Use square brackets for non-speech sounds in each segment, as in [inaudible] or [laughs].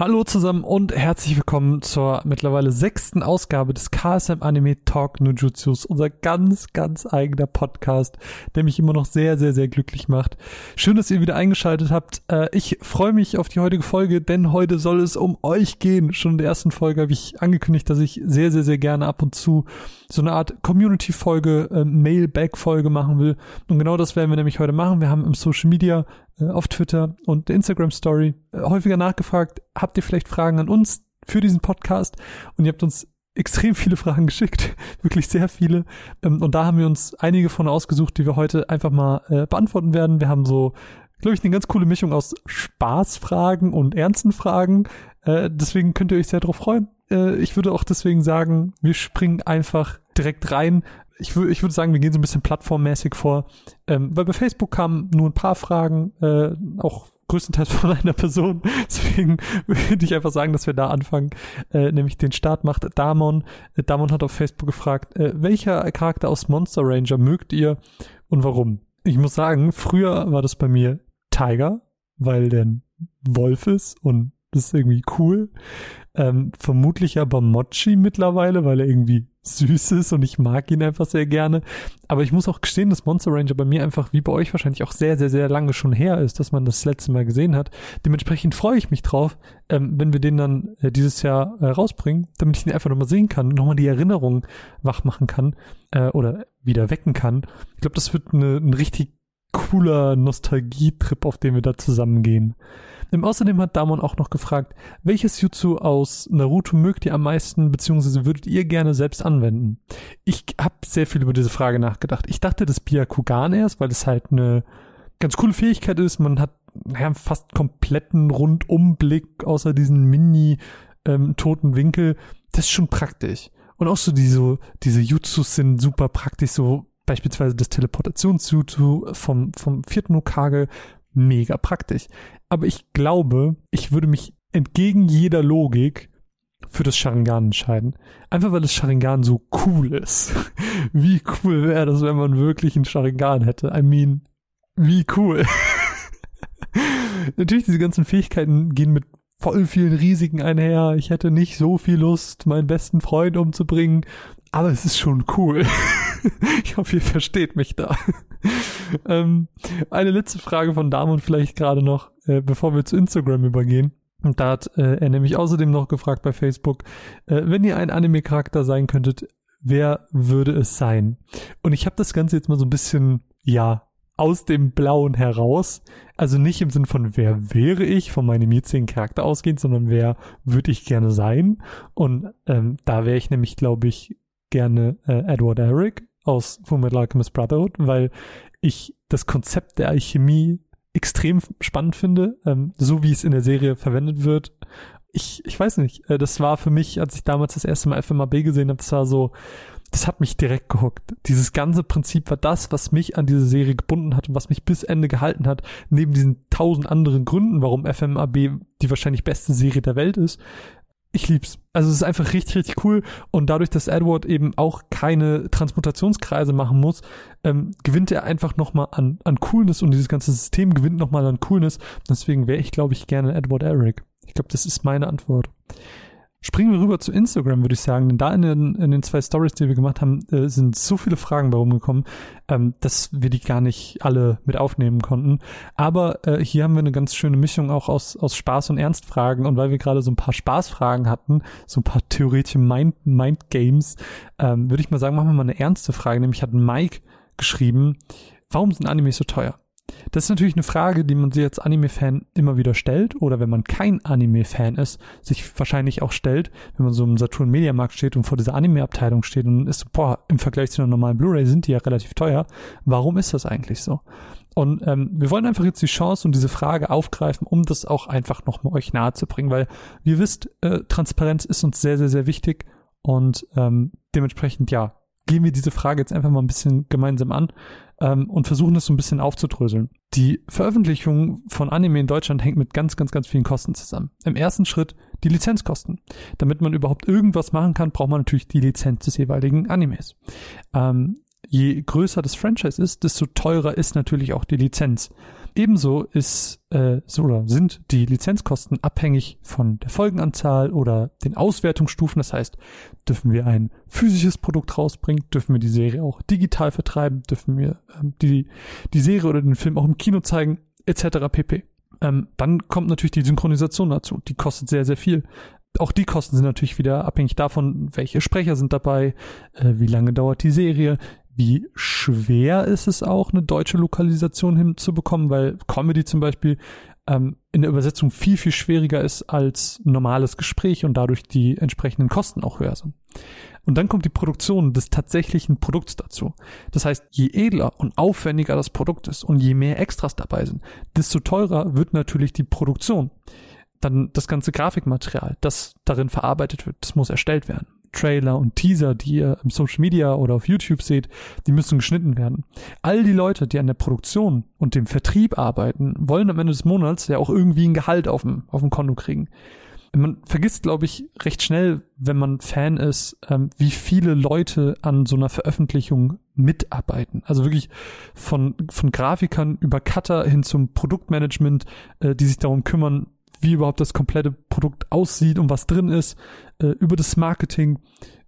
Hallo zusammen und herzlich willkommen zur mittlerweile sechsten Ausgabe des KSM Anime Talk Nujutsus, unser ganz, ganz eigener Podcast, der mich immer noch sehr, sehr, sehr glücklich macht. Schön, dass ihr wieder eingeschaltet habt. Äh, ich freue mich auf die heutige Folge, denn heute soll es um euch gehen. Schon in der ersten Folge habe ich angekündigt, dass ich sehr, sehr, sehr gerne ab und zu so eine Art Community-Folge, äh, Mailback-Folge machen will. Und genau das werden wir nämlich heute machen. Wir haben im Social Media auf Twitter und der Instagram Story äh, häufiger nachgefragt, habt ihr vielleicht Fragen an uns für diesen Podcast? Und ihr habt uns extrem viele Fragen geschickt, [laughs] wirklich sehr viele. Ähm, und da haben wir uns einige von ausgesucht, die wir heute einfach mal äh, beantworten werden. Wir haben so, glaube ich, eine ganz coole Mischung aus Spaßfragen und ernsten Fragen. deswegen könnt ihr euch sehr darauf freuen. ich würde auch deswegen sagen, wir springen einfach direkt rein ich, würde ich würde sagen, wir gehen so ein bisschen plattformmäßig vor, ähm, weil bei Facebook kamen nur ein paar Fragen, äh, auch größtenteils [laughs] von einer Person. [laughs] Deswegen würde ich einfach sagen, dass wir da anfangen, äh, nämlich den Start macht Damon. Äh, Damon hat auf Facebook gefragt, äh, welcher Charakter aus Monster Ranger mögt ihr und warum? Ich muss sagen, früher war das bei mir Tiger, weil der ein Wolf ist und das ist irgendwie cool. Ähm, vermutlich aber Mochi mittlerweile, weil er irgendwie süß ist und ich mag ihn einfach sehr gerne. Aber ich muss auch gestehen, dass Monster Ranger bei mir einfach wie bei euch wahrscheinlich auch sehr, sehr, sehr lange schon her ist, dass man das letzte Mal gesehen hat. Dementsprechend freue ich mich drauf, ähm, wenn wir den dann äh, dieses Jahr äh, rausbringen, damit ich ihn einfach nochmal sehen kann und nochmal die Erinnerung wach machen kann äh, oder wieder wecken kann. Ich glaube, das wird eine, ein richtig cooler Nostalgietrip, auf den wir da zusammen gehen. Ähm, außerdem hat Damon auch noch gefragt, welches Jutsu aus Naruto mögt ihr am meisten, beziehungsweise würdet ihr gerne selbst anwenden? Ich habe sehr viel über diese Frage nachgedacht. Ich dachte das Byakugan erst, weil es halt eine ganz coole Fähigkeit ist. Man hat ja, fast kompletten Rundumblick, außer diesen mini ähm, toten Winkel. Das ist schon praktisch. Und auch so diese, diese Jutsus sind super praktisch, so beispielsweise das Teleportationsjutsu vom, vom vierten Okage, mega praktisch. Aber ich glaube, ich würde mich entgegen jeder Logik für das Sharingan entscheiden. Einfach weil das Sharingan so cool ist. [laughs] Wie cool wäre das, wenn man wirklich ein Sharingan hätte? I mean, wie cool. [laughs] Natürlich, diese ganzen Fähigkeiten gehen mit voll vielen Risiken einher. Ich hätte nicht so viel Lust, meinen besten Freund umzubringen, aber es ist schon cool. [laughs] ich hoffe, ihr versteht mich da. [laughs] ähm, eine letzte Frage von Damon vielleicht gerade noch, äh, bevor wir zu Instagram übergehen. Und da hat äh, er nämlich außerdem noch gefragt bei Facebook, äh, wenn ihr ein Anime-Charakter sein könntet, wer würde es sein? Und ich habe das Ganze jetzt mal so ein bisschen, ja, aus dem Blauen heraus. Also nicht im Sinn von, wer wäre ich von meinem jetzigen Charakter ausgehend, sondern wer würde ich gerne sein. Und ähm, da wäre ich nämlich, glaube ich, gerne äh, Edward Eric aus Fullmetal Alchemist Brotherhood, weil ich das Konzept der Alchemie extrem spannend finde, ähm, so wie es in der Serie verwendet wird. Ich, ich weiß nicht, äh, das war für mich, als ich damals das erste Mal FMAB gesehen habe, das war so, das hat mich direkt gehuckt. Dieses ganze Prinzip war das, was mich an diese Serie gebunden hat und was mich bis Ende gehalten hat, neben diesen tausend anderen Gründen, warum FMAB die wahrscheinlich beste Serie der Welt ist ich lieb's. Also es ist einfach richtig, richtig cool. Und dadurch, dass Edward eben auch keine Transmutationskreise machen muss, ähm, gewinnt er einfach nochmal an, an Coolness und dieses ganze System gewinnt nochmal an Coolness. Deswegen wäre ich, glaube ich, gerne Edward Eric. Ich glaube, das ist meine Antwort. Springen wir rüber zu Instagram, würde ich sagen, denn da in den, in den zwei Stories, die wir gemacht haben, äh, sind so viele Fragen bei rumgekommen, ähm, dass wir die gar nicht alle mit aufnehmen konnten. Aber äh, hier haben wir eine ganz schöne Mischung auch aus, aus Spaß- und Ernstfragen und weil wir gerade so ein paar Spaßfragen hatten, so ein paar theoretische Mind, Mind Games, ähm, würde ich mal sagen, machen wir mal eine ernste Frage, nämlich hat Mike geschrieben, warum sind Animes so teuer? Das ist natürlich eine Frage, die man sich als Anime-Fan immer wieder stellt oder wenn man kein Anime-Fan ist, sich wahrscheinlich auch stellt, wenn man so im Saturn Mediamarkt steht und vor dieser Anime-Abteilung steht und ist so, boah, im Vergleich zu einer normalen Blu-ray sind die ja relativ teuer. Warum ist das eigentlich so? Und ähm, wir wollen einfach jetzt die Chance und diese Frage aufgreifen, um das auch einfach nochmal euch nahe zu bringen, weil wie ihr wisst, äh, Transparenz ist uns sehr, sehr, sehr wichtig und ähm, dementsprechend, ja, gehen wir diese Frage jetzt einfach mal ein bisschen gemeinsam an ähm, und versuchen das so ein bisschen aufzudröseln. Die Veröffentlichung von Anime in Deutschland hängt mit ganz, ganz, ganz vielen Kosten zusammen. Im ersten Schritt die Lizenzkosten. Damit man überhaupt irgendwas machen kann, braucht man natürlich die Lizenz des jeweiligen Animes. Ähm, je größer das Franchise ist, desto teurer ist natürlich auch die Lizenz. Ebenso ist äh, so oder sind die Lizenzkosten abhängig von der Folgenanzahl oder den Auswertungsstufen. Das heißt, dürfen wir ein physisches Produkt rausbringen, dürfen wir die Serie auch digital vertreiben, dürfen wir ähm, die, die Serie oder den Film auch im Kino zeigen, etc. pp. Ähm, dann kommt natürlich die Synchronisation dazu. Die kostet sehr, sehr viel. Auch die Kosten sind natürlich wieder abhängig davon, welche Sprecher sind dabei, äh, wie lange dauert die Serie, wie schwer ist es auch, eine deutsche Lokalisation hinzubekommen, weil Comedy zum Beispiel ähm, in der Übersetzung viel, viel schwieriger ist als normales Gespräch und dadurch die entsprechenden Kosten auch höher sind. Und dann kommt die Produktion des tatsächlichen Produkts dazu. Das heißt, je edler und aufwendiger das Produkt ist und je mehr Extras dabei sind, desto teurer wird natürlich die Produktion. Dann das ganze Grafikmaterial, das darin verarbeitet wird, das muss erstellt werden. Trailer und Teaser, die ihr im Social Media oder auf YouTube seht, die müssen geschnitten werden. All die Leute, die an der Produktion und dem Vertrieb arbeiten, wollen am Ende des Monats ja auch irgendwie ein Gehalt auf dem, auf dem Konto kriegen. Man vergisst, glaube ich, recht schnell, wenn man Fan ist, ähm, wie viele Leute an so einer Veröffentlichung mitarbeiten. Also wirklich von, von Grafikern über Cutter hin zum Produktmanagement, äh, die sich darum kümmern, wie überhaupt das komplette Produkt aussieht und was drin ist, äh, über das Marketing,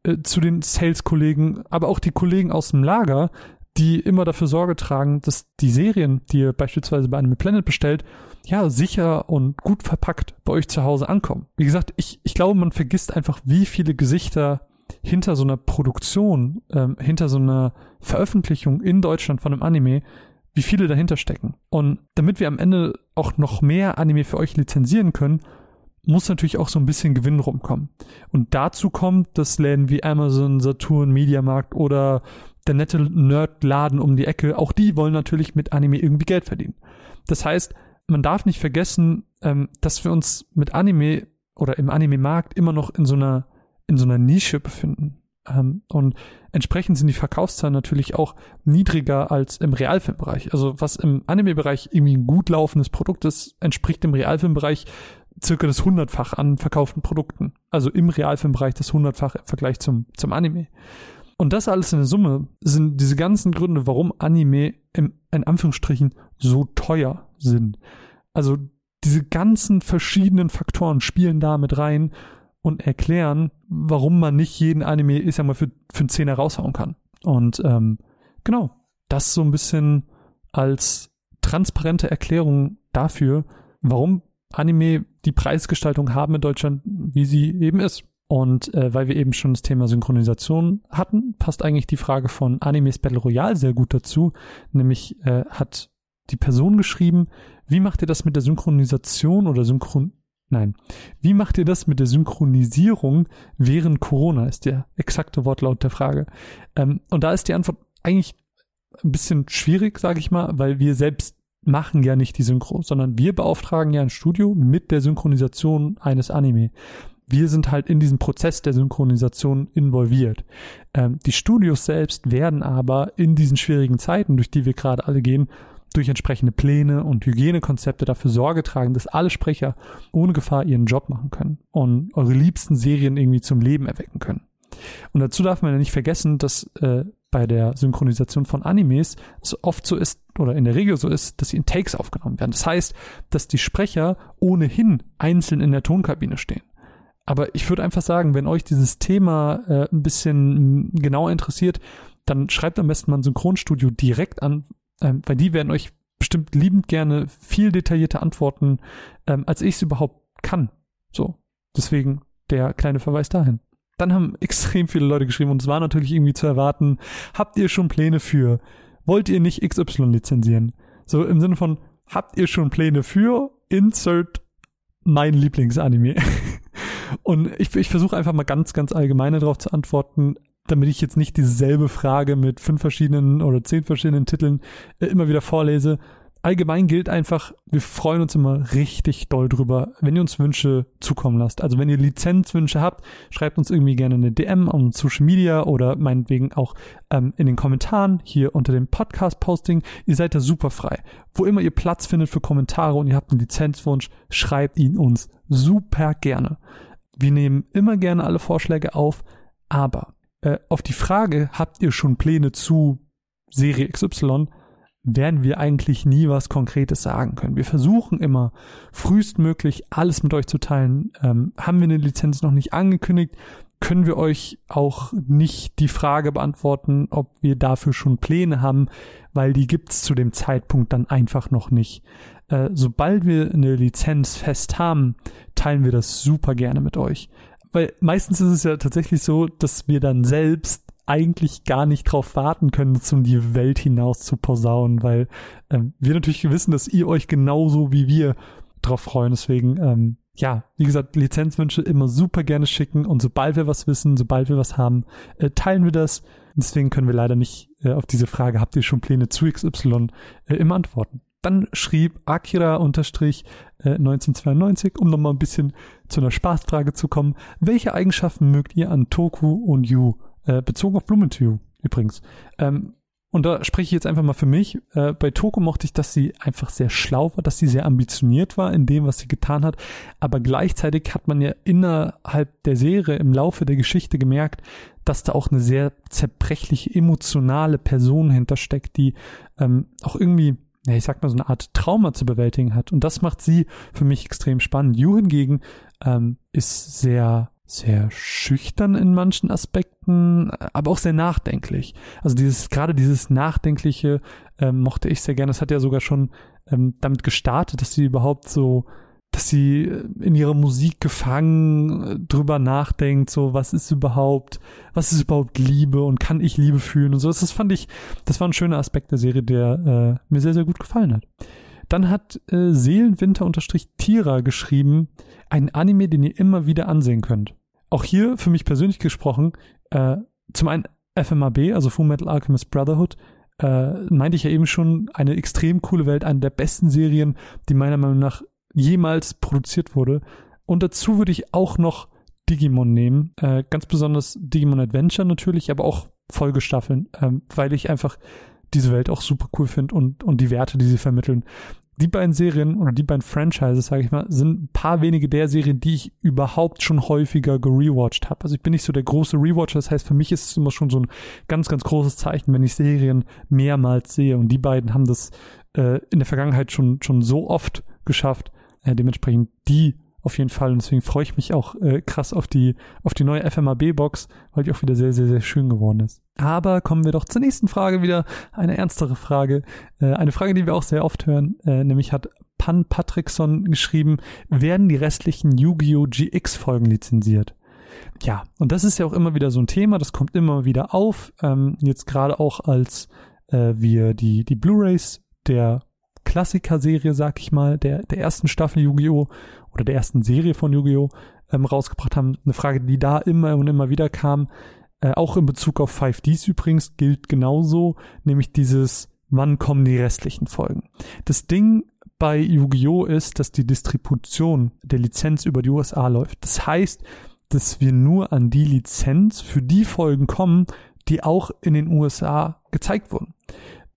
äh, zu den Sales-Kollegen, aber auch die Kollegen aus dem Lager, die immer dafür Sorge tragen, dass die Serien, die ihr beispielsweise bei einem Planet bestellt, ja, sicher und gut verpackt bei euch zu Hause ankommen. Wie gesagt, ich, ich glaube, man vergisst einfach, wie viele Gesichter hinter so einer Produktion, ähm, hinter so einer Veröffentlichung in Deutschland von einem Anime wie viele dahinter stecken. Und damit wir am Ende auch noch mehr Anime für euch lizenzieren können, muss natürlich auch so ein bisschen Gewinn rumkommen. Und dazu kommt, dass Läden wie Amazon, Saturn, Mediamarkt oder der nette Nerdladen um die Ecke, auch die wollen natürlich mit Anime irgendwie Geld verdienen. Das heißt, man darf nicht vergessen, ähm, dass wir uns mit Anime oder im Anime-Markt immer noch in so einer, in so einer Nische befinden. Ähm, und entsprechend sind die Verkaufszahlen natürlich auch niedriger als im Realfilmbereich. Also was im Anime-Bereich irgendwie ein gut laufendes Produkt ist, entspricht im Realfilmbereich circa das hundertfach an verkauften Produkten. Also im Realfilmbereich das hundertfach im Vergleich zum, zum Anime. Und das alles in der Summe sind diese ganzen Gründe, warum Anime im, in Anführungsstrichen so teuer sind. Also diese ganzen verschiedenen Faktoren spielen da mit rein und erklären, warum man nicht jeden Anime, ich sag mal, für, für einen Zehner raushauen kann. Und ähm, genau, das so ein bisschen als transparente Erklärung dafür, warum Anime die Preisgestaltung haben in Deutschland, wie sie eben ist. Und äh, weil wir eben schon das Thema Synchronisation hatten, passt eigentlich die Frage von Animes Battle Royale sehr gut dazu. Nämlich äh, hat die Person geschrieben, wie macht ihr das mit der Synchronisation oder Synchron Nein. Wie macht ihr das mit der Synchronisierung während Corona, ist der exakte Wortlaut der Frage. Ähm, und da ist die Antwort eigentlich ein bisschen schwierig, sage ich mal, weil wir selbst machen ja nicht die Synchro, sondern wir beauftragen ja ein Studio mit der Synchronisation eines Anime. Wir sind halt in diesem Prozess der Synchronisation involviert. Ähm, die Studios selbst werden aber in diesen schwierigen Zeiten, durch die wir gerade alle gehen, durch entsprechende Pläne und Hygienekonzepte dafür Sorge tragen, dass alle Sprecher ohne Gefahr ihren Job machen können und eure liebsten Serien irgendwie zum Leben erwecken können. Und dazu darf man ja nicht vergessen, dass äh, bei der Synchronisation von Animes es oft so ist oder in der Regel so ist, dass sie in Takes aufgenommen werden. Das heißt, dass die Sprecher ohnehin einzeln in der Tonkabine stehen. Aber ich würde einfach sagen, wenn euch dieses Thema äh, ein bisschen genauer interessiert, dann schreibt am besten mal ein Synchronstudio direkt an, ähm, weil die werden euch bestimmt liebend gerne viel detaillierter antworten, ähm, als ich es überhaupt kann. So. Deswegen der kleine Verweis dahin. Dann haben [laughs] extrem viele Leute geschrieben und es war natürlich irgendwie zu erwarten, habt ihr schon Pläne für? Wollt ihr nicht XY lizenzieren? So im Sinne von, habt ihr schon Pläne für? Insert mein Lieblingsanime. [laughs] und ich, ich versuche einfach mal ganz, ganz allgemeine darauf zu antworten damit ich jetzt nicht dieselbe Frage mit fünf verschiedenen oder zehn verschiedenen Titeln äh, immer wieder vorlese. Allgemein gilt einfach, wir freuen uns immer richtig doll drüber, wenn ihr uns Wünsche zukommen lasst. Also wenn ihr Lizenzwünsche habt, schreibt uns irgendwie gerne eine DM auf Social Media oder meinetwegen auch ähm, in den Kommentaren hier unter dem Podcast-Posting. Ihr seid da super frei. Wo immer ihr Platz findet für Kommentare und ihr habt einen Lizenzwunsch, schreibt ihn uns super gerne. Wir nehmen immer gerne alle Vorschläge auf, aber äh, auf die Frage, habt ihr schon Pläne zu Serie XY werden wir eigentlich nie was Konkretes sagen können. Wir versuchen immer frühestmöglich alles mit euch zu teilen. Ähm, haben wir eine Lizenz noch nicht angekündigt, können wir euch auch nicht die Frage beantworten, ob wir dafür schon Pläne haben, weil die gibt's zu dem Zeitpunkt dann einfach noch nicht. Äh, sobald wir eine Lizenz fest haben, teilen wir das super gerne mit euch. Weil meistens ist es ja tatsächlich so, dass wir dann selbst eigentlich gar nicht drauf warten können, um die Welt hinaus zu posaunen, weil ähm, wir natürlich wissen, dass ihr euch genauso wie wir drauf freuen. Deswegen, ähm, ja, wie gesagt, Lizenzwünsche immer super gerne schicken und sobald wir was wissen, sobald wir was haben, äh, teilen wir das. Deswegen können wir leider nicht äh, auf diese Frage, habt ihr schon Pläne zu XY, äh, immer antworten. Dann schrieb Akira unterstrich äh, 1992, um nochmal ein bisschen zu einer Spaßfrage zu kommen. Welche Eigenschaften mögt ihr an Toku und Yu? Äh, bezogen auf Blumentue übrigens. Ähm, und da spreche ich jetzt einfach mal für mich. Äh, bei Toko mochte ich, dass sie einfach sehr schlau war, dass sie sehr ambitioniert war in dem, was sie getan hat. Aber gleichzeitig hat man ja innerhalb der Serie im Laufe der Geschichte gemerkt, dass da auch eine sehr zerbrechliche, emotionale Person hintersteckt, die ähm, auch irgendwie, ja, ich sag mal, so eine Art Trauma zu bewältigen hat. Und das macht sie für mich extrem spannend. Yu hingegen ähm, ist sehr sehr schüchtern in manchen Aspekten, aber auch sehr nachdenklich. Also dieses, gerade dieses Nachdenkliche ähm, mochte ich sehr gerne. Das hat ja sogar schon ähm, damit gestartet, dass sie überhaupt so, dass sie äh, in ihrer Musik gefangen äh, drüber nachdenkt, so was ist überhaupt, was ist überhaupt Liebe und kann ich Liebe fühlen und so. Das, fand ich, das war ein schöner Aspekt der Serie, der äh, mir sehr, sehr gut gefallen hat. Dann hat äh, Seelenwinter-Tira geschrieben, ein Anime, den ihr immer wieder ansehen könnt. Auch hier für mich persönlich gesprochen, äh, zum einen FMAB, also Full Metal Alchemist Brotherhood, äh, meinte ich ja eben schon, eine extrem coole Welt, eine der besten Serien, die meiner Meinung nach jemals produziert wurde. Und dazu würde ich auch noch Digimon nehmen, äh, ganz besonders Digimon Adventure natürlich, aber auch Folgestaffeln, ähm, weil ich einfach diese Welt auch super cool finde und, und die Werte, die sie vermitteln die beiden Serien oder die beiden Franchises, sage ich mal, sind ein paar wenige der Serien, die ich überhaupt schon häufiger gerewatcht habe. Also ich bin nicht so der große Rewatcher, das heißt, für mich ist es immer schon so ein ganz, ganz großes Zeichen, wenn ich Serien mehrmals sehe. Und die beiden haben das äh, in der Vergangenheit schon, schon so oft geschafft. Äh, dementsprechend die auf jeden Fall. Und deswegen freue ich mich auch äh, krass auf die, auf die neue FMAB-Box, weil die auch wieder sehr, sehr, sehr schön geworden ist. Aber kommen wir doch zur nächsten Frage wieder. Eine ernstere Frage. Äh, eine Frage, die wir auch sehr oft hören. Äh, nämlich hat Pan Patrickson geschrieben, werden die restlichen Yu-Gi-Oh! GX-Folgen lizenziert? Ja, und das ist ja auch immer wieder so ein Thema, das kommt immer wieder auf. Ähm, jetzt gerade auch als äh, wir die, die Blu-Rays der Klassiker-Serie, sag ich mal, der, der ersten Staffel Yu-Gi-Oh! oder der ersten Serie von Yu-Gi-Oh! Ähm, rausgebracht haben. Eine Frage, die da immer und immer wieder kam, äh, auch in Bezug auf 5Ds übrigens, gilt genauso, nämlich dieses, wann kommen die restlichen Folgen. Das Ding bei Yu-Gi-Oh! ist, dass die Distribution der Lizenz über die USA läuft. Das heißt, dass wir nur an die Lizenz für die Folgen kommen, die auch in den USA gezeigt wurden.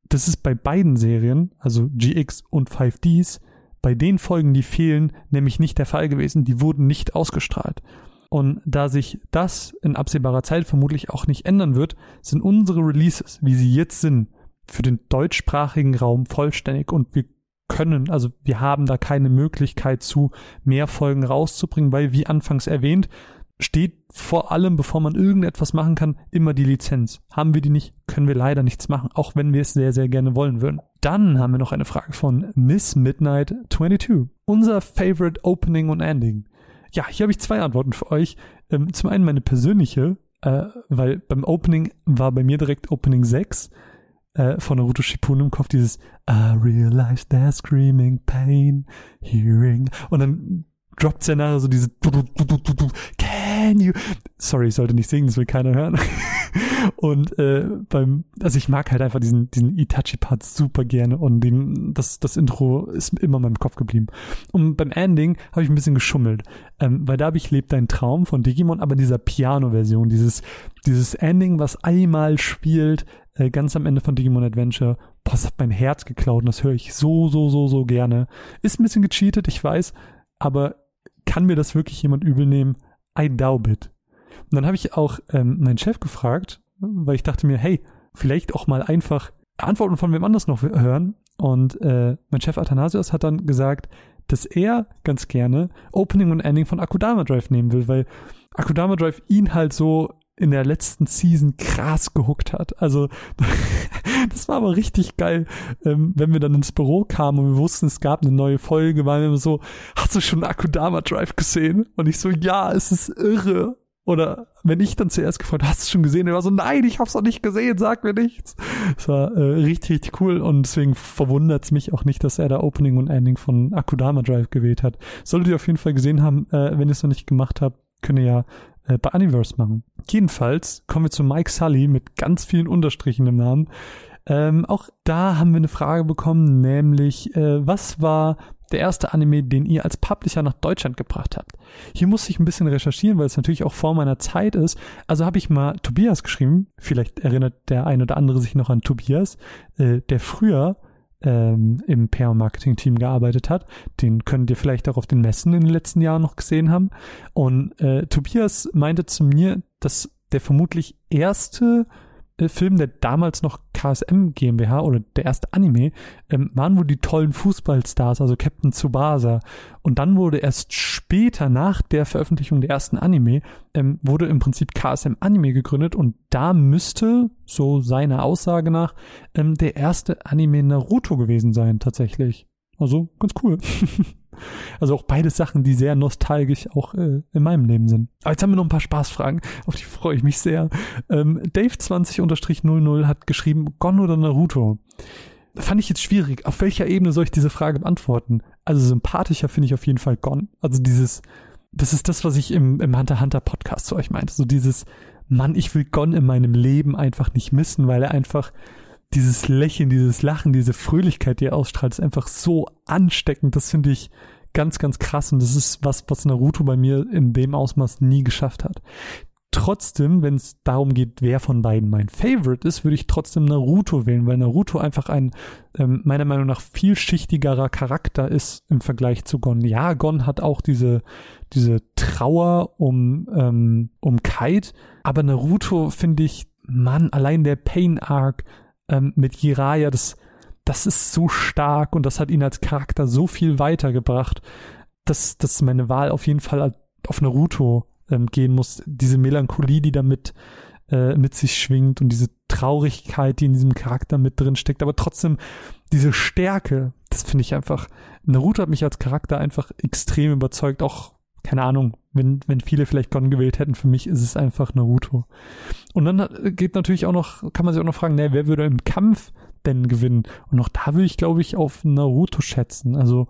Das ist bei beiden Serien, also GX und 5Ds, bei den Folgen, die fehlen, nämlich nicht der Fall gewesen. Die wurden nicht ausgestrahlt. Und da sich das in absehbarer Zeit vermutlich auch nicht ändern wird, sind unsere Releases, wie sie jetzt sind, für den deutschsprachigen Raum vollständig und wir können, also wir haben da keine Möglichkeit zu, mehr Folgen rauszubringen, weil, wie anfangs erwähnt, steht vor allem, bevor man irgendetwas machen kann, immer die Lizenz. Haben wir die nicht, können wir leider nichts machen, auch wenn wir es sehr, sehr gerne wollen würden. Dann haben wir noch eine Frage von Miss Midnight 22. Unser Favorite Opening und Ending. Ja, hier habe ich zwei Antworten für euch. Ähm, zum einen meine persönliche, äh, weil beim Opening war bei mir direkt Opening 6 äh, von Naruto Shippuden im Kopf dieses I realize they're screaming pain, hearing und dann droppt ja nachher so diese Can you Sorry, ich sollte nicht singen, das will keiner hören. [laughs] und äh, beim also ich mag halt einfach diesen diesen Itachi Part super gerne und dem, das das Intro ist immer in meinem Kopf geblieben. Und beim Ending habe ich ein bisschen geschummelt, ähm, weil da habe ich lebt dein Traum von Digimon, aber dieser Piano Version, dieses dieses Ending, was einmal spielt, äh, ganz am Ende von Digimon Adventure, boah, das hat mein Herz geklaut und das höre ich so so so so gerne. Ist ein bisschen gecheatet, ich weiß, aber kann mir das wirklich jemand übel nehmen? I doubt it. Und dann habe ich auch ähm, meinen Chef gefragt, weil ich dachte mir, hey, vielleicht auch mal einfach Antworten von wem anders noch hören. Und äh, mein Chef Athanasius hat dann gesagt, dass er ganz gerne Opening und Ending von Akudama Drive nehmen will, weil Akudama Drive ihn halt so in der letzten Season krass gehuckt hat. Also [laughs] das war aber richtig geil, ähm, wenn wir dann ins Büro kamen und wir wussten, es gab eine neue Folge, waren wir immer so, hast du schon Akudama Drive gesehen? Und ich so, ja, es ist irre. Oder wenn ich dann zuerst gefragt, hast du es schon gesehen? Er war so, nein, ich hab's noch nicht gesehen, sag mir nichts. Es war äh, richtig, richtig cool und deswegen verwundert es mich auch nicht, dass er da Opening und Ending von Akudama Drive gewählt hat. Solltet ihr auf jeden Fall gesehen haben, äh, wenn ihr es noch nicht gemacht habt, könnt ihr ja äh, bei Universe machen. Jedenfalls kommen wir zu Mike Sully mit ganz vielen Unterstrichen im Namen. Ähm, auch da haben wir eine Frage bekommen, nämlich äh, was war der erste Anime, den ihr als Publisher nach Deutschland gebracht habt? Hier muss ich ein bisschen recherchieren, weil es natürlich auch vor meiner Zeit ist. Also habe ich mal Tobias geschrieben. Vielleicht erinnert der ein oder andere sich noch an Tobias, äh, der früher ähm, im PR-Marketing-Team gearbeitet hat. Den könnt ihr vielleicht auch auf den Messen in den letzten Jahren noch gesehen haben. Und äh, Tobias meinte zu mir, dass der vermutlich erste Film, der damals noch KSM GmbH oder der erste Anime, ähm, waren wohl die tollen Fußballstars, also Captain Tsubasa. Und dann wurde erst später, nach der Veröffentlichung der ersten Anime, ähm, wurde im Prinzip KSM Anime gegründet und da müsste, so seiner Aussage nach, ähm, der erste Anime Naruto gewesen sein, tatsächlich. Also ganz cool. [laughs] Also auch beide Sachen, die sehr nostalgisch auch äh, in meinem Leben sind. Aber jetzt haben wir noch ein paar Spaßfragen, auf die freue ich mich sehr. Ähm, Dave20-00 hat geschrieben, Gon oder Naruto? Fand ich jetzt schwierig. Auf welcher Ebene soll ich diese Frage beantworten? Also sympathischer finde ich auf jeden Fall Gon. Also dieses, das ist das, was ich im, im Hunter Hunter Podcast zu euch meinte. So dieses, Mann, ich will Gon in meinem Leben einfach nicht missen, weil er einfach dieses Lächeln, dieses Lachen, diese Fröhlichkeit, die er ausstrahlt, ist einfach so ansteckend. Das finde ich ganz, ganz krass. Und das ist was, was Naruto bei mir in dem Ausmaß nie geschafft hat. Trotzdem, wenn es darum geht, wer von beiden mein Favorite ist, würde ich trotzdem Naruto wählen, weil Naruto einfach ein ähm, meiner Meinung nach vielschichtigerer Charakter ist im Vergleich zu Gon. Ja, Gon hat auch diese diese Trauer um ähm, um Kite, aber Naruto finde ich, Mann, allein der Pain Arc ähm, mit Jiraiya, das, das ist so stark und das hat ihn als Charakter so viel weitergebracht, dass, dass meine Wahl auf jeden Fall auf Naruto ähm, gehen muss. Diese Melancholie, die damit äh, mit sich schwingt und diese Traurigkeit, die in diesem Charakter mit drin steckt, aber trotzdem diese Stärke, das finde ich einfach. Naruto hat mich als Charakter einfach extrem überzeugt, auch keine Ahnung, wenn, wenn viele vielleicht Gon gewählt hätten, für mich ist es einfach Naruto. Und dann geht natürlich auch noch, kann man sich auch noch fragen, ne, wer würde im Kampf denn gewinnen? Und auch da würde ich, glaube ich, auf Naruto schätzen. Also,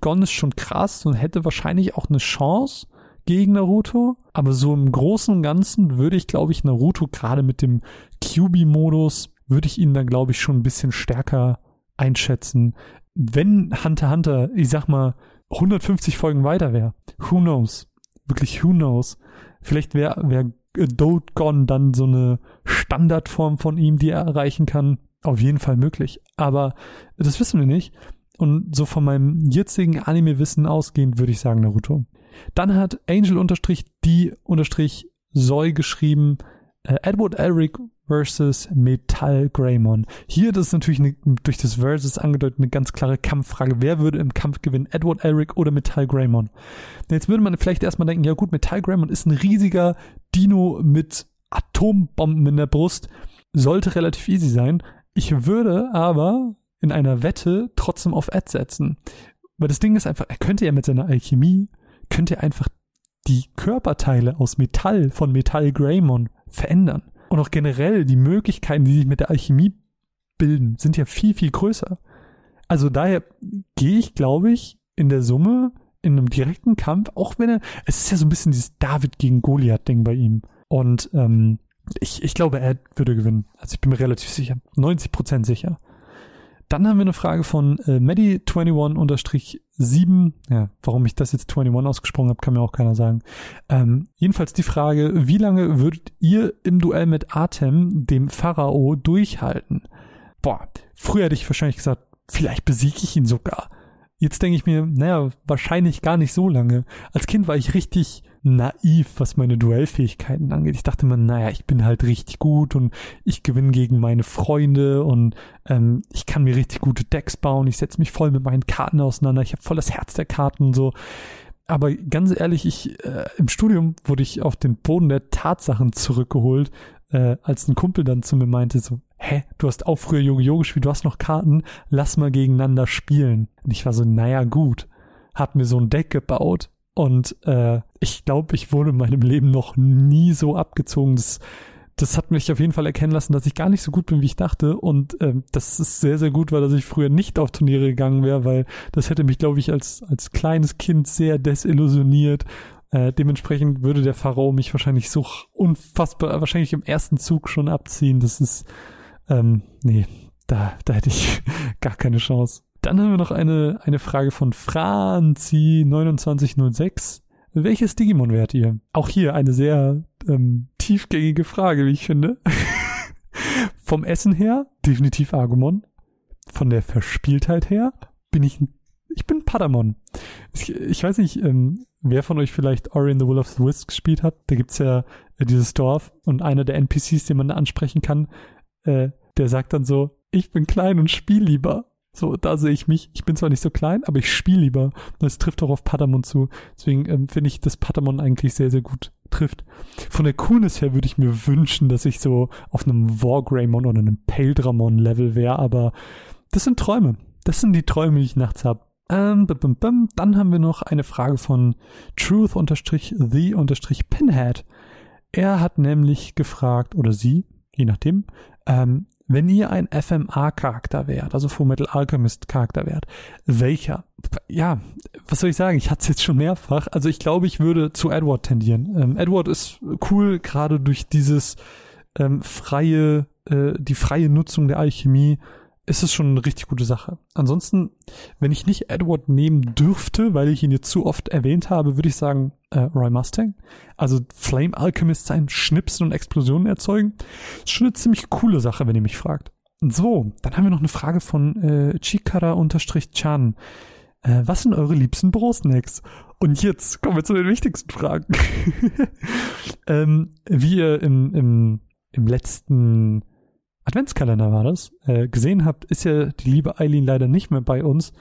Gon ist schon krass und hätte wahrscheinlich auch eine Chance gegen Naruto. Aber so im Großen und Ganzen würde ich, glaube ich, Naruto gerade mit dem QB-Modus, würde ich ihn dann, glaube ich, schon ein bisschen stärker einschätzen. Wenn Hunter Hunter, ich sag mal, 150 Folgen weiter wäre. Who knows? Wirklich, who knows? Vielleicht wäre wär Gone dann so eine Standardform von ihm, die er erreichen kann. Auf jeden Fall möglich. Aber das wissen wir nicht. Und so von meinem jetzigen Anime-Wissen ausgehend würde ich sagen Naruto. Dann hat Angel unterstrich die unterstrich Soy geschrieben, Edward Elric versus Metall Greymon. Hier das ist natürlich eine, durch das Versus angedeutet eine ganz klare Kampffrage. Wer würde im Kampf gewinnen? Edward Elric oder Metall Greymon? Jetzt würde man vielleicht erstmal denken, ja gut, Metall Greymon ist ein riesiger Dino mit Atombomben in der Brust. Sollte relativ easy sein. Ich würde aber in einer Wette trotzdem auf Ed setzen. Weil das Ding ist einfach, er könnte ja mit seiner Alchemie, könnte er einfach die Körperteile aus Metall von Metall Greymon verändern. Und auch generell die Möglichkeiten, die sich mit der Alchemie bilden, sind ja viel, viel größer. Also daher gehe ich, glaube ich, in der Summe in einem direkten Kampf, auch wenn er, es ist ja so ein bisschen dieses David gegen Goliath-Ding bei ihm. Und ähm, ich, ich glaube, er würde gewinnen. Also ich bin mir relativ sicher, 90% sicher. Dann haben wir eine Frage von äh, Medi21-7. Ja, warum ich das jetzt 21 ausgesprochen habe, kann mir auch keiner sagen. Ähm, jedenfalls die Frage, wie lange würdet ihr im Duell mit Atem, dem Pharao, durchhalten? Boah, früher hätte ich wahrscheinlich gesagt, vielleicht besiege ich ihn sogar. Jetzt denke ich mir, naja, wahrscheinlich gar nicht so lange. Als Kind war ich richtig naiv, was meine Duellfähigkeiten angeht. Ich dachte mir, naja, ich bin halt richtig gut und ich gewinne gegen meine Freunde und ähm, ich kann mir richtig gute Decks bauen. Ich setze mich voll mit meinen Karten auseinander. Ich habe voll das Herz der Karten und so. Aber ganz ehrlich, ich äh, im Studium wurde ich auf den Boden der Tatsachen zurückgeholt, äh, als ein Kumpel dann zu mir meinte so, hä, du hast auch früher Yu-Gi-Oh! gespielt, du hast noch Karten, lass mal gegeneinander spielen. Und ich war so, naja, gut. Hab mir so ein Deck gebaut und äh, ich glaube, ich wurde in meinem Leben noch nie so abgezogen. Das, das hat mich auf jeden Fall erkennen lassen, dass ich gar nicht so gut bin, wie ich dachte. Und äh, das ist sehr, sehr gut, weil dass ich früher nicht auf Turniere gegangen wäre, weil das hätte mich, glaube ich, als, als kleines Kind sehr desillusioniert. Äh, dementsprechend würde der Pharao mich wahrscheinlich so unfassbar, wahrscheinlich im ersten Zug schon abziehen. Das ist, ähm, nee, da, da hätte ich [laughs] gar keine Chance. Dann haben wir noch eine, eine Frage von Franzi2906. Welches Digimon wärt ihr? Auch hier eine sehr ähm, tiefgängige Frage, wie ich finde. [laughs] Vom Essen her definitiv Agumon. Von der Verspieltheit her bin ich ich bin Patamon. Ich, ich weiß nicht, ähm, wer von euch vielleicht Ori and the Will of the Wisps gespielt hat. Da gibt's ja äh, dieses Dorf und einer der NPCs, den man ansprechen kann, äh, der sagt dann so, ich bin klein und spiel lieber. So, da sehe ich mich. Ich bin zwar nicht so klein, aber ich spiele lieber. Das trifft auch auf Patamon zu. Deswegen ähm, finde ich, dass Patamon eigentlich sehr, sehr gut trifft. Von der Coolness her würde ich mir wünschen, dass ich so auf einem Wargreymon oder einem Peldramon Level wäre, aber das sind Träume. Das sind die Träume, die ich nachts habe. Ähm. Dann haben wir noch eine Frage von truth-the-pinhead. Er hat nämlich gefragt, oder sie, je nachdem, ähm, wenn ihr ein FMA-Charakter wärt, also Full Metal Alchemist-Charakter wärt, welcher? Ja, was soll ich sagen? Ich hatte es jetzt schon mehrfach. Also ich glaube, ich würde zu Edward tendieren. Ähm, Edward ist cool, gerade durch dieses ähm, freie, äh, die freie Nutzung der Alchemie ist es schon eine richtig gute Sache. Ansonsten, wenn ich nicht Edward nehmen dürfte, weil ich ihn jetzt zu oft erwähnt habe, würde ich sagen äh, Roy Mustang. Also Flame Alchemist sein, Schnipsen und Explosionen erzeugen. Ist schon eine ziemlich coole Sache, wenn ihr mich fragt. So, dann haben wir noch eine Frage von äh, Chikara-Chan. Äh, was sind eure liebsten Bro-Snacks? Und jetzt kommen wir zu den wichtigsten Fragen. [laughs] ähm, wie ihr im, im, im letzten Adventskalender war das, äh, gesehen habt, ist ja die liebe Eileen leider nicht mehr bei uns.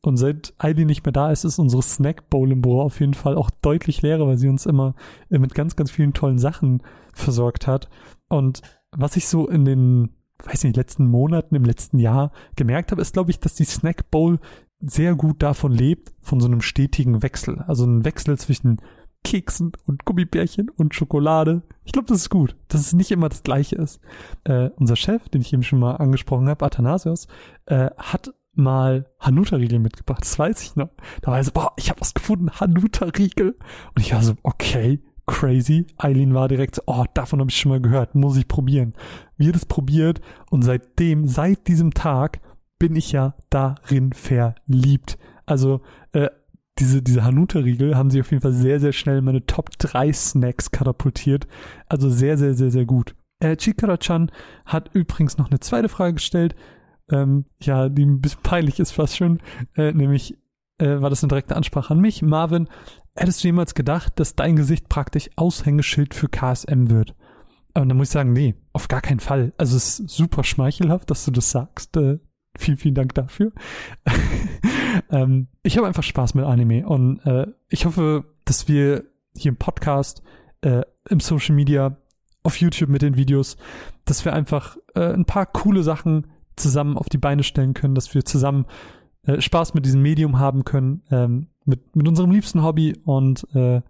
Und seit Eileen nicht mehr da ist, ist unsere Snack Bowl im Büro auf jeden Fall auch deutlich leerer, weil sie uns immer äh, mit ganz, ganz vielen tollen Sachen versorgt hat. Und was ich so in den, weiß nicht, letzten Monaten, im letzten Jahr gemerkt habe, ist, glaube ich, dass die Snack Bowl sehr gut davon lebt, von so einem stetigen Wechsel. Also ein Wechsel zwischen Keksen und Gummibärchen und Schokolade. Ich glaube, das ist gut, dass es nicht immer das Gleiche ist. Äh, unser Chef, den ich eben schon mal angesprochen habe, Athanasios, äh, hat mal Hanuta-Riegel mitgebracht. Das weiß ich noch. Da war er so, boah, ich habe was gefunden, Hanuta-Riegel. Und ich war so, okay, crazy. Eileen war direkt so, oh, davon habe ich schon mal gehört, muss ich probieren. Wir das probiert und seitdem, seit diesem Tag bin ich ja darin verliebt. Also äh, diese, diese Hanuta-Riegel haben sie auf jeden Fall sehr, sehr schnell in meine Top 3 Snacks katapultiert. Also sehr, sehr, sehr, sehr gut. Äh, Chikara-chan hat übrigens noch eine zweite Frage gestellt, ähm, ja, die ein bisschen peinlich ist fast schon, äh, nämlich äh, war das eine direkte Ansprache an mich. Marvin, hättest du jemals gedacht, dass dein Gesicht praktisch Aushängeschild für KSM wird? Und da muss ich sagen, nee, auf gar keinen Fall. Also es ist super schmeichelhaft, dass du das sagst. Äh, vielen, vielen Dank dafür. [laughs] ähm, ich habe einfach Spaß mit Anime und äh, ich hoffe, dass wir hier im Podcast, äh, im Social Media, auf YouTube mit den Videos, dass wir einfach äh, ein paar coole Sachen zusammen auf die Beine stellen können, dass wir zusammen äh, Spaß mit diesem Medium haben können, ähm, mit, mit unserem liebsten Hobby und äh,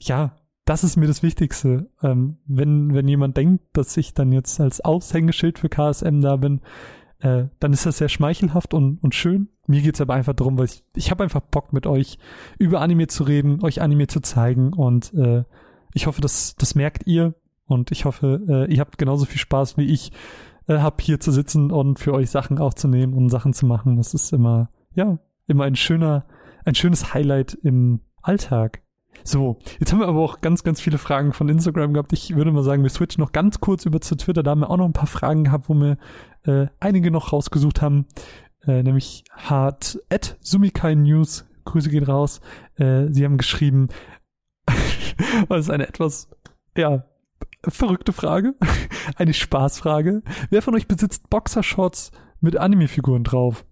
ja, das ist mir das Wichtigste. Ähm, wenn, wenn jemand denkt, dass ich dann jetzt als Aushängeschild für KSM da bin, äh, dann ist das sehr schmeichelhaft und, und schön. Mir geht's aber einfach darum, weil ich, ich habe einfach Bock mit euch über Anime zu reden, euch Anime zu zeigen und äh, ich hoffe, das, das merkt ihr und ich hoffe, äh, ihr habt genauso viel Spaß wie ich äh, hab hier zu sitzen und für euch Sachen aufzunehmen und Sachen zu machen. Das ist immer, ja, immer ein schöner, ein schönes Highlight im Alltag. So, jetzt haben wir aber auch ganz, ganz viele Fragen von Instagram gehabt. Ich würde mal sagen, wir switchen noch ganz kurz über zu Twitter. Da haben wir auch noch ein paar Fragen gehabt, wo wir äh, einige noch rausgesucht haben. Äh, nämlich hat at Sumikai News, Grüße gehen raus. Äh, sie haben geschrieben, [laughs] das ist eine etwas, ja, verrückte Frage. [laughs] Eine Spaßfrage. Wer von euch besitzt Boxershorts mit Anime-Figuren drauf?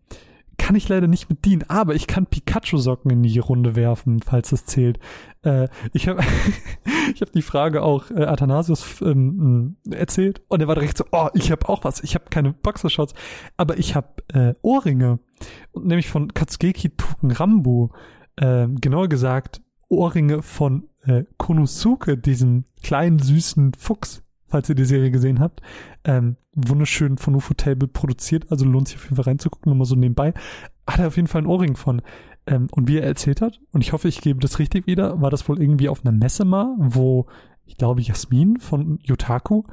Kann ich leider nicht mit dienen, aber ich kann Pikachu-Socken in die Runde werfen, falls das zählt. Äh, ich habe [laughs] ich hab die Frage auch äh, Athanasius ähm, erzählt und er war direkt so, oh, ich habe auch was. Ich habe keine Boxershorts, aber ich habe äh, Ohrringe. Nämlich von Katsugeki Tuken Rambo. Äh, genauer gesagt, Ohrringe von äh, Konosuke, diesem kleinen süßen Fuchs, falls ihr die Serie gesehen habt. Ähm, wunderschön von Ufotable produziert, also lohnt sich auf jeden Fall reinzugucken, nochmal so nebenbei. Hat er auf jeden Fall einen Ohrring von. Ähm, und wie er erzählt hat, und ich hoffe, ich gebe das richtig wieder, war das wohl irgendwie auf einer Messe mal, wo ich glaube, Jasmin von Yotaku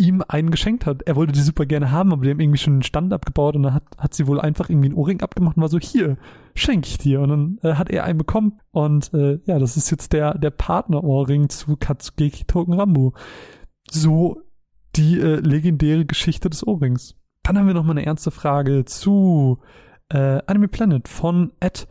ihm einen geschenkt hat. Er wollte die super gerne haben, aber die haben irgendwie schon einen Stand abgebaut und dann hat, hat sie wohl einfach irgendwie einen Ohrring abgemacht und war so, hier, schenke ich dir. Und dann äh, hat er einen bekommen. Und äh, ja, das ist jetzt der, der Partner-Ohrring zu Katsugeki Token Rambo. So die äh, legendäre Geschichte des Ohrrings. Dann haben wir noch mal eine ernste Frage zu äh, Anime Planet von Ed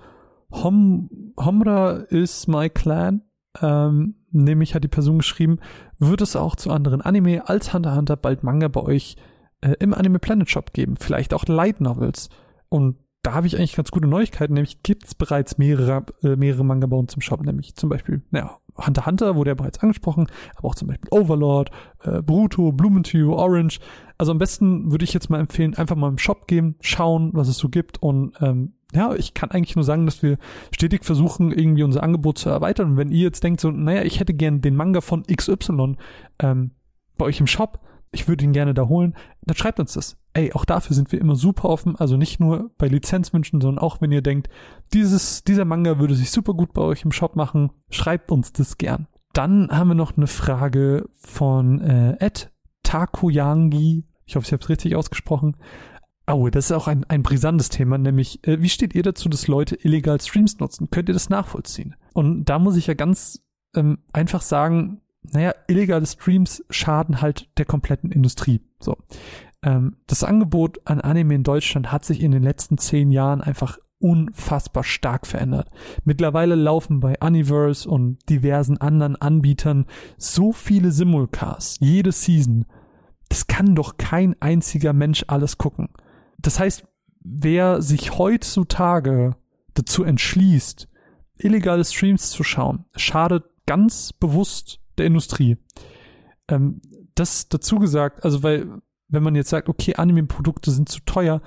Hom Homra is my clan. Ähm, nämlich hat die Person geschrieben, wird es auch zu anderen Anime als Hunter Hunter bald Manga bei euch äh, im Anime Planet Shop geben, vielleicht auch Light Novels. Und da habe ich eigentlich ganz gute Neuigkeiten, nämlich gibt es bereits mehrere, äh, mehrere Manga bei uns im Shop, nämlich zum Beispiel, naja, Hunter Hunter wurde ja bereits angesprochen, aber auch zum Beispiel Overlord, äh, Bruto, Blumentue, Orange. Also am besten würde ich jetzt mal empfehlen, einfach mal im Shop gehen, schauen, was es so gibt und ähm, ja, ich kann eigentlich nur sagen, dass wir stetig versuchen, irgendwie unser Angebot zu erweitern. Und wenn ihr jetzt denkt, so, naja, ich hätte gern den Manga von XY ähm, bei euch im Shop, ich würde ihn gerne da holen, dann schreibt uns das. Ey, auch dafür sind wir immer super offen. Also nicht nur bei Lizenzwünschen, sondern auch wenn ihr denkt, dieses, dieser Manga würde sich super gut bei euch im Shop machen, schreibt uns das gern. Dann haben wir noch eine Frage von äh, Ed Takoyangi. Ich hoffe, ich habe es richtig ausgesprochen. Oh, das ist auch ein, ein brisantes Thema, nämlich, äh, wie steht ihr dazu, dass Leute illegal Streams nutzen? Könnt ihr das nachvollziehen? Und da muss ich ja ganz ähm, einfach sagen, naja, illegale Streams schaden halt der kompletten Industrie. So. Ähm, das Angebot an Anime in Deutschland hat sich in den letzten zehn Jahren einfach unfassbar stark verändert. Mittlerweile laufen bei Universe und diversen anderen Anbietern so viele Simulcasts, jede Season. Das kann doch kein einziger Mensch alles gucken. Das heißt, wer sich heutzutage dazu entschließt, illegale Streams zu schauen, schadet ganz bewusst der Industrie. Ähm, das dazu gesagt, also weil, wenn man jetzt sagt, okay, Anime-Produkte sind zu teuer,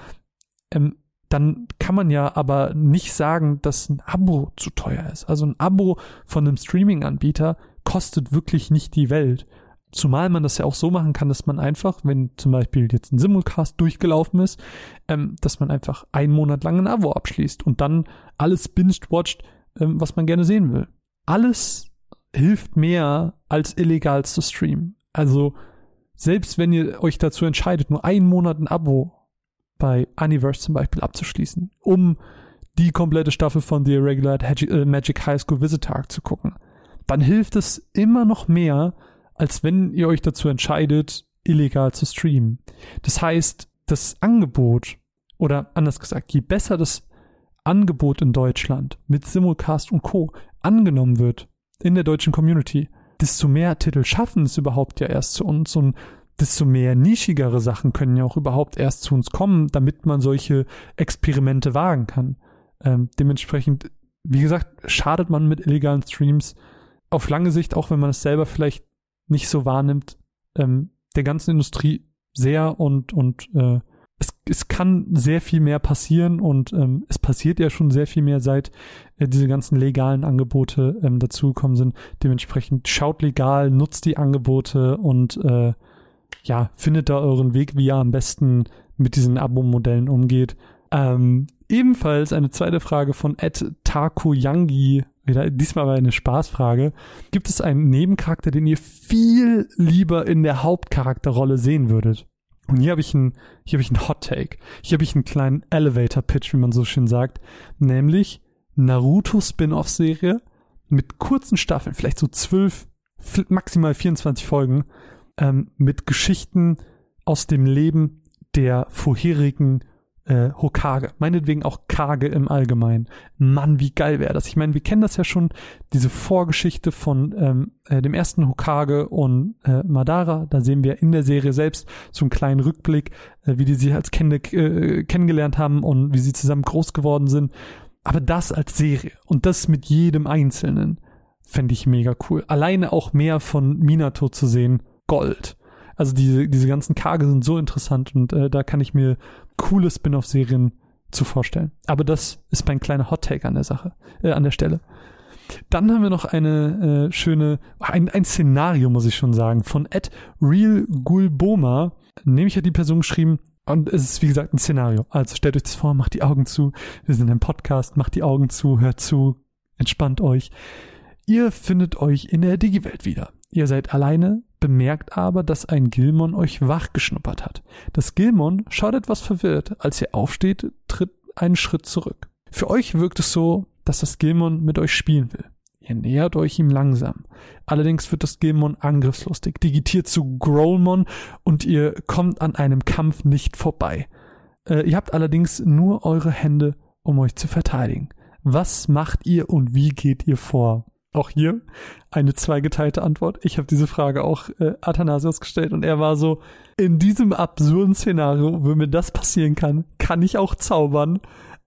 ähm, dann kann man ja aber nicht sagen, dass ein Abo zu teuer ist. Also ein Abo von einem Streaming-Anbieter kostet wirklich nicht die Welt. Zumal man das ja auch so machen kann, dass man einfach, wenn zum Beispiel jetzt ein Simulcast durchgelaufen ist, ähm, dass man einfach einen Monat lang ein Abo abschließt und dann alles binged-watcht, ähm, was man gerne sehen will. Alles hilft mehr, als illegal zu streamen. Also, selbst wenn ihr euch dazu entscheidet, nur einen Monat ein Abo bei Universe zum Beispiel abzuschließen, um die komplette Staffel von The Irregular äh, Magic High School Visitor zu gucken, dann hilft es immer noch mehr, als wenn ihr euch dazu entscheidet, illegal zu streamen. Das heißt, das Angebot, oder anders gesagt, je besser das Angebot in Deutschland mit Simulcast und Co. angenommen wird in der deutschen Community, desto mehr Titel schaffen es überhaupt ja erst zu uns und desto mehr nischigere Sachen können ja auch überhaupt erst zu uns kommen, damit man solche Experimente wagen kann. Ähm, dementsprechend, wie gesagt, schadet man mit illegalen Streams auf lange Sicht, auch wenn man es selber vielleicht nicht so wahrnimmt, ähm, der ganzen Industrie sehr und, und äh, es, es kann sehr viel mehr passieren und ähm, es passiert ja schon sehr viel mehr, seit äh, diese ganzen legalen Angebote ähm, dazugekommen sind. Dementsprechend schaut legal, nutzt die Angebote und äh, ja, findet da euren Weg, wie ihr am besten mit diesen Abo-Modellen umgeht. Ähm, ebenfalls eine zweite Frage von Ed Takoyangi wieder, diesmal war eine Spaßfrage. Gibt es einen Nebencharakter, den ihr viel lieber in der Hauptcharakterrolle sehen würdet? Und hier habe ich einen, hier habe ich einen Hot Take. Hier habe ich einen kleinen Elevator Pitch, wie man so schön sagt. Nämlich Naruto Spin-off Serie mit kurzen Staffeln, vielleicht so zwölf, maximal 24 Folgen, ähm, mit Geschichten aus dem Leben der vorherigen äh, Hokage, meinetwegen auch Kage im Allgemeinen. Mann, wie geil wäre das. Ich meine, wir kennen das ja schon, diese Vorgeschichte von ähm, äh, dem ersten Hokage und äh, Madara. Da sehen wir in der Serie selbst so einen kleinen Rückblick, äh, wie die sich als Kinder äh, kennengelernt haben und wie sie zusammen groß geworden sind. Aber das als Serie und das mit jedem Einzelnen fände ich mega cool. Alleine auch mehr von Minato zu sehen, Gold. Also diese, diese ganzen Kage sind so interessant und äh, da kann ich mir coole Spin-off-Serien zu vorstellen. Aber das ist mein kleiner Hot-Take an der Sache, äh, an der Stelle. Dann haben wir noch eine äh, schöne, ein, ein Szenario, muss ich schon sagen, von Ed Real Gulboma. Nämlich hat die Person geschrieben, und es ist wie gesagt ein Szenario. Also stellt euch das vor, macht die Augen zu. Wir sind im Podcast, macht die Augen zu, hört zu, entspannt euch. Ihr findet euch in der Digi-Welt wieder. Ihr seid alleine, bemerkt aber, dass ein Gilmon euch wachgeschnuppert hat. Das Gilmon schaut etwas verwirrt, als ihr aufsteht, tritt einen Schritt zurück. Für euch wirkt es so, dass das Gilmon mit euch spielen will. Ihr nähert euch ihm langsam. Allerdings wird das Gilmon angriffslustig, digitiert zu Growlmon und ihr kommt an einem Kampf nicht vorbei. Äh, ihr habt allerdings nur eure Hände, um euch zu verteidigen. Was macht ihr und wie geht ihr vor? Auch hier eine zweigeteilte Antwort. Ich habe diese Frage auch äh, Athanasius gestellt und er war so, in diesem absurden Szenario, wo mir das passieren kann, kann ich auch zaubern.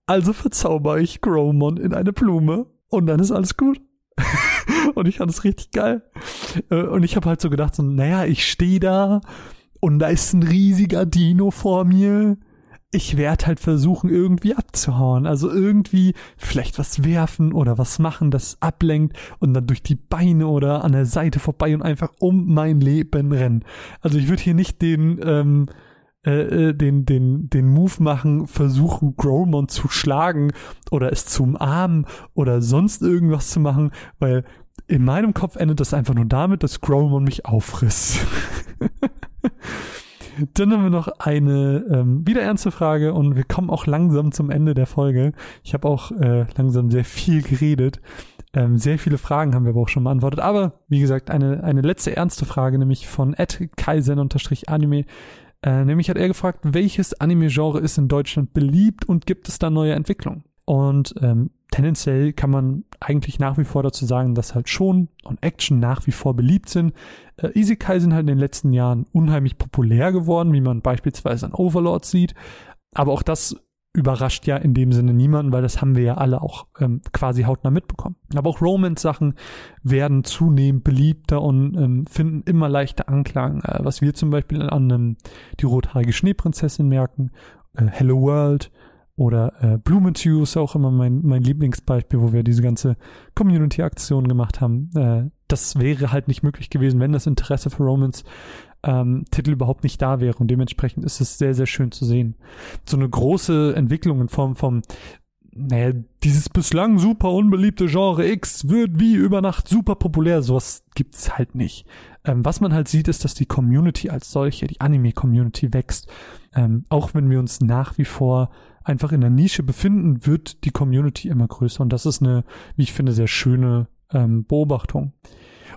Also verzauber ich Growmon in eine Blume und dann ist alles gut. [laughs] und ich fand es richtig geil. Äh, und ich habe halt so gedacht, so, naja, ich stehe da und da ist ein riesiger Dino vor mir ich werde halt versuchen, irgendwie abzuhauen. Also irgendwie vielleicht was werfen oder was machen, das ablenkt und dann durch die Beine oder an der Seite vorbei und einfach um mein Leben rennen. Also ich würde hier nicht den, ähm, äh, äh, den, den, den Move machen, versuchen, Growmon zu schlagen oder es zu umarmen oder sonst irgendwas zu machen, weil in meinem Kopf endet das einfach nur damit, dass Growmon mich auffrisst. [laughs] Dann haben wir noch eine ähm, wieder ernste Frage und wir kommen auch langsam zum Ende der Folge. Ich habe auch äh, langsam sehr viel geredet. Ähm, sehr viele Fragen haben wir aber auch schon beantwortet. Aber wie gesagt, eine, eine letzte ernste Frage, nämlich von Ed Kaisen-Anime. Äh, nämlich hat er gefragt, welches Anime-Genre ist in Deutschland beliebt und gibt es da neue Entwicklungen? Und ähm, tendenziell kann man eigentlich nach wie vor dazu sagen, dass halt schon und Action nach wie vor beliebt sind. Äh, Isekai sind halt in den letzten Jahren unheimlich populär geworden, wie man beispielsweise an Overlord sieht. Aber auch das überrascht ja in dem Sinne niemanden, weil das haben wir ja alle auch ähm, quasi hautnah mitbekommen. Aber auch Romance-Sachen werden zunehmend beliebter und ähm, finden immer leichter Anklang, äh, was wir zum Beispiel an ähm, die rothaarige Schneeprinzessin merken, äh, Hello World, oder äh, Blumentue ist auch immer mein, mein Lieblingsbeispiel, wo wir diese ganze Community-Aktion gemacht haben. Äh, das wäre halt nicht möglich gewesen, wenn das Interesse für Romans ähm, Titel überhaupt nicht da wäre. Und dementsprechend ist es sehr, sehr schön zu sehen. So eine große Entwicklung in Form von naja, dieses bislang super unbeliebte Genre X wird wie über Nacht super populär. Sowas gibt's halt nicht. Ähm, was man halt sieht, ist, dass die Community als solche, die Anime-Community wächst. Ähm, auch wenn wir uns nach wie vor einfach in der Nische befinden, wird die Community immer größer. Und das ist eine, wie ich finde, sehr schöne ähm, Beobachtung.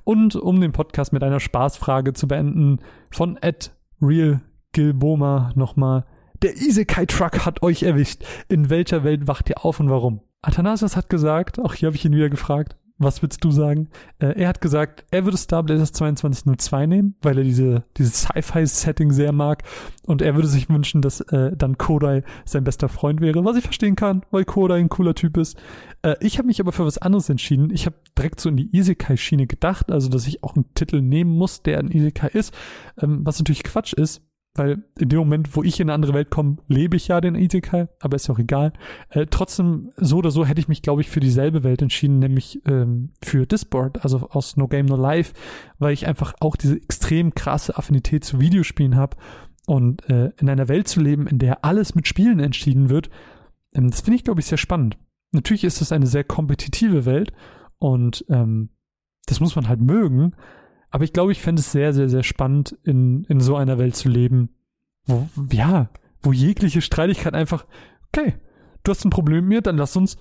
Und um den Podcast mit einer Spaßfrage zu beenden, von Ed Real Gilboma nochmal. Der Isekai Truck hat euch erwischt. In welcher Welt wacht ihr auf und warum? Athanasius hat gesagt, auch hier habe ich ihn wieder gefragt, was würdest du sagen? Äh, er hat gesagt, er würde Star Blazers 2202 nehmen, weil er diese, dieses Sci-Fi-Setting sehr mag. Und er würde sich wünschen, dass äh, dann Kodai sein bester Freund wäre, was ich verstehen kann, weil Kodai ein cooler Typ ist. Äh, ich habe mich aber für was anderes entschieden. Ich habe direkt so in die Isekai-Schiene gedacht, also dass ich auch einen Titel nehmen muss, der ein Isekai ist, ähm, was natürlich Quatsch ist, weil in dem Moment, wo ich in eine andere Welt komme, lebe ich ja den Isekai, aber ist ja auch egal. Äh, trotzdem, so oder so hätte ich mich, glaube ich, für dieselbe Welt entschieden, nämlich ähm, für Disboard, also aus No Game No Life, weil ich einfach auch diese extrem krasse Affinität zu Videospielen habe und äh, in einer Welt zu leben, in der alles mit Spielen entschieden wird, ähm, das finde ich, glaube ich, sehr spannend. Natürlich ist es eine sehr kompetitive Welt und ähm, das muss man halt mögen, aber ich glaube, ich fände es sehr, sehr, sehr spannend, in, in so einer Welt zu leben, wo, ja, wo jegliche Streitigkeit einfach, okay, du hast ein Problem mit mir, dann lass uns,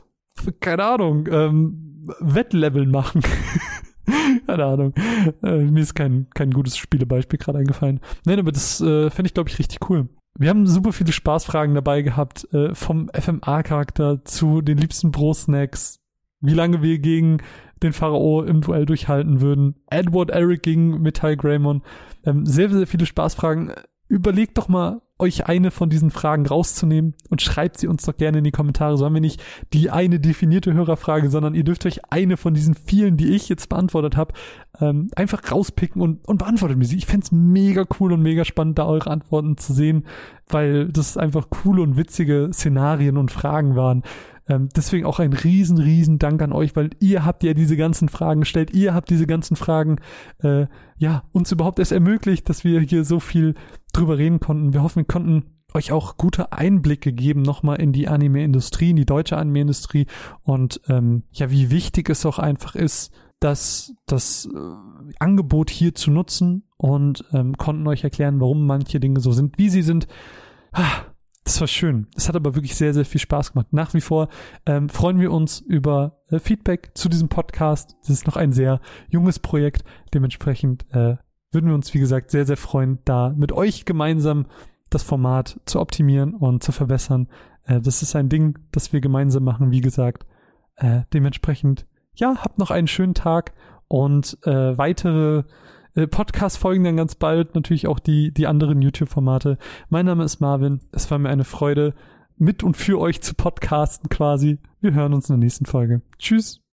keine Ahnung, ähm, Wettleveln machen. [laughs] keine Ahnung. Äh, mir ist kein, kein gutes Spielebeispiel gerade eingefallen. Nein, aber das äh, fände ich, glaube ich, richtig cool. wir haben super viele Spaßfragen dabei gehabt, äh, vom FMA-Charakter zu den liebsten Bro-Snacks, wie lange wir gegen den Pharao im Duell durchhalten würden, Edward Eric gegen Metall Greymon. Ähm, sehr, sehr viele Spaßfragen. Überlegt doch mal, euch eine von diesen Fragen rauszunehmen und schreibt sie uns doch gerne in die Kommentare. So haben wir nicht die eine definierte Hörerfrage, sondern ihr dürft euch eine von diesen vielen, die ich jetzt beantwortet habe, ähm, einfach rauspicken und, und beantwortet mir sie. Ich fände mega cool und mega spannend, da eure Antworten zu sehen, weil das einfach coole und witzige Szenarien und Fragen waren. Ähm, deswegen auch ein riesen, riesen Dank an euch, weil ihr habt ja diese ganzen Fragen gestellt, ihr habt diese ganzen Fragen, äh, ja, uns überhaupt erst ermöglicht, dass wir hier so viel drüber reden konnten. Wir hoffen, wir konnten euch auch gute Einblicke geben nochmal in die Anime-Industrie, in die deutsche Anime-Industrie und ähm, ja, wie wichtig es auch einfach ist, dass das äh, Angebot hier zu nutzen und ähm, konnten euch erklären, warum manche Dinge so sind, wie sie sind. Ah, das war schön. Es hat aber wirklich sehr, sehr viel Spaß gemacht. Nach wie vor ähm, freuen wir uns über äh, Feedback zu diesem Podcast. Das ist noch ein sehr junges Projekt. Dementsprechend äh, würden wir uns, wie gesagt, sehr, sehr freuen, da mit euch gemeinsam das Format zu optimieren und zu verbessern. Äh, das ist ein Ding, das wir gemeinsam machen, wie gesagt. Äh, dementsprechend, ja, habt noch einen schönen Tag und äh, weitere äh, Podcast folgen dann ganz bald, natürlich auch die, die anderen YouTube-Formate. Mein Name ist Marvin. Es war mir eine Freude, mit und für euch zu podcasten quasi. Wir hören uns in der nächsten Folge. Tschüss.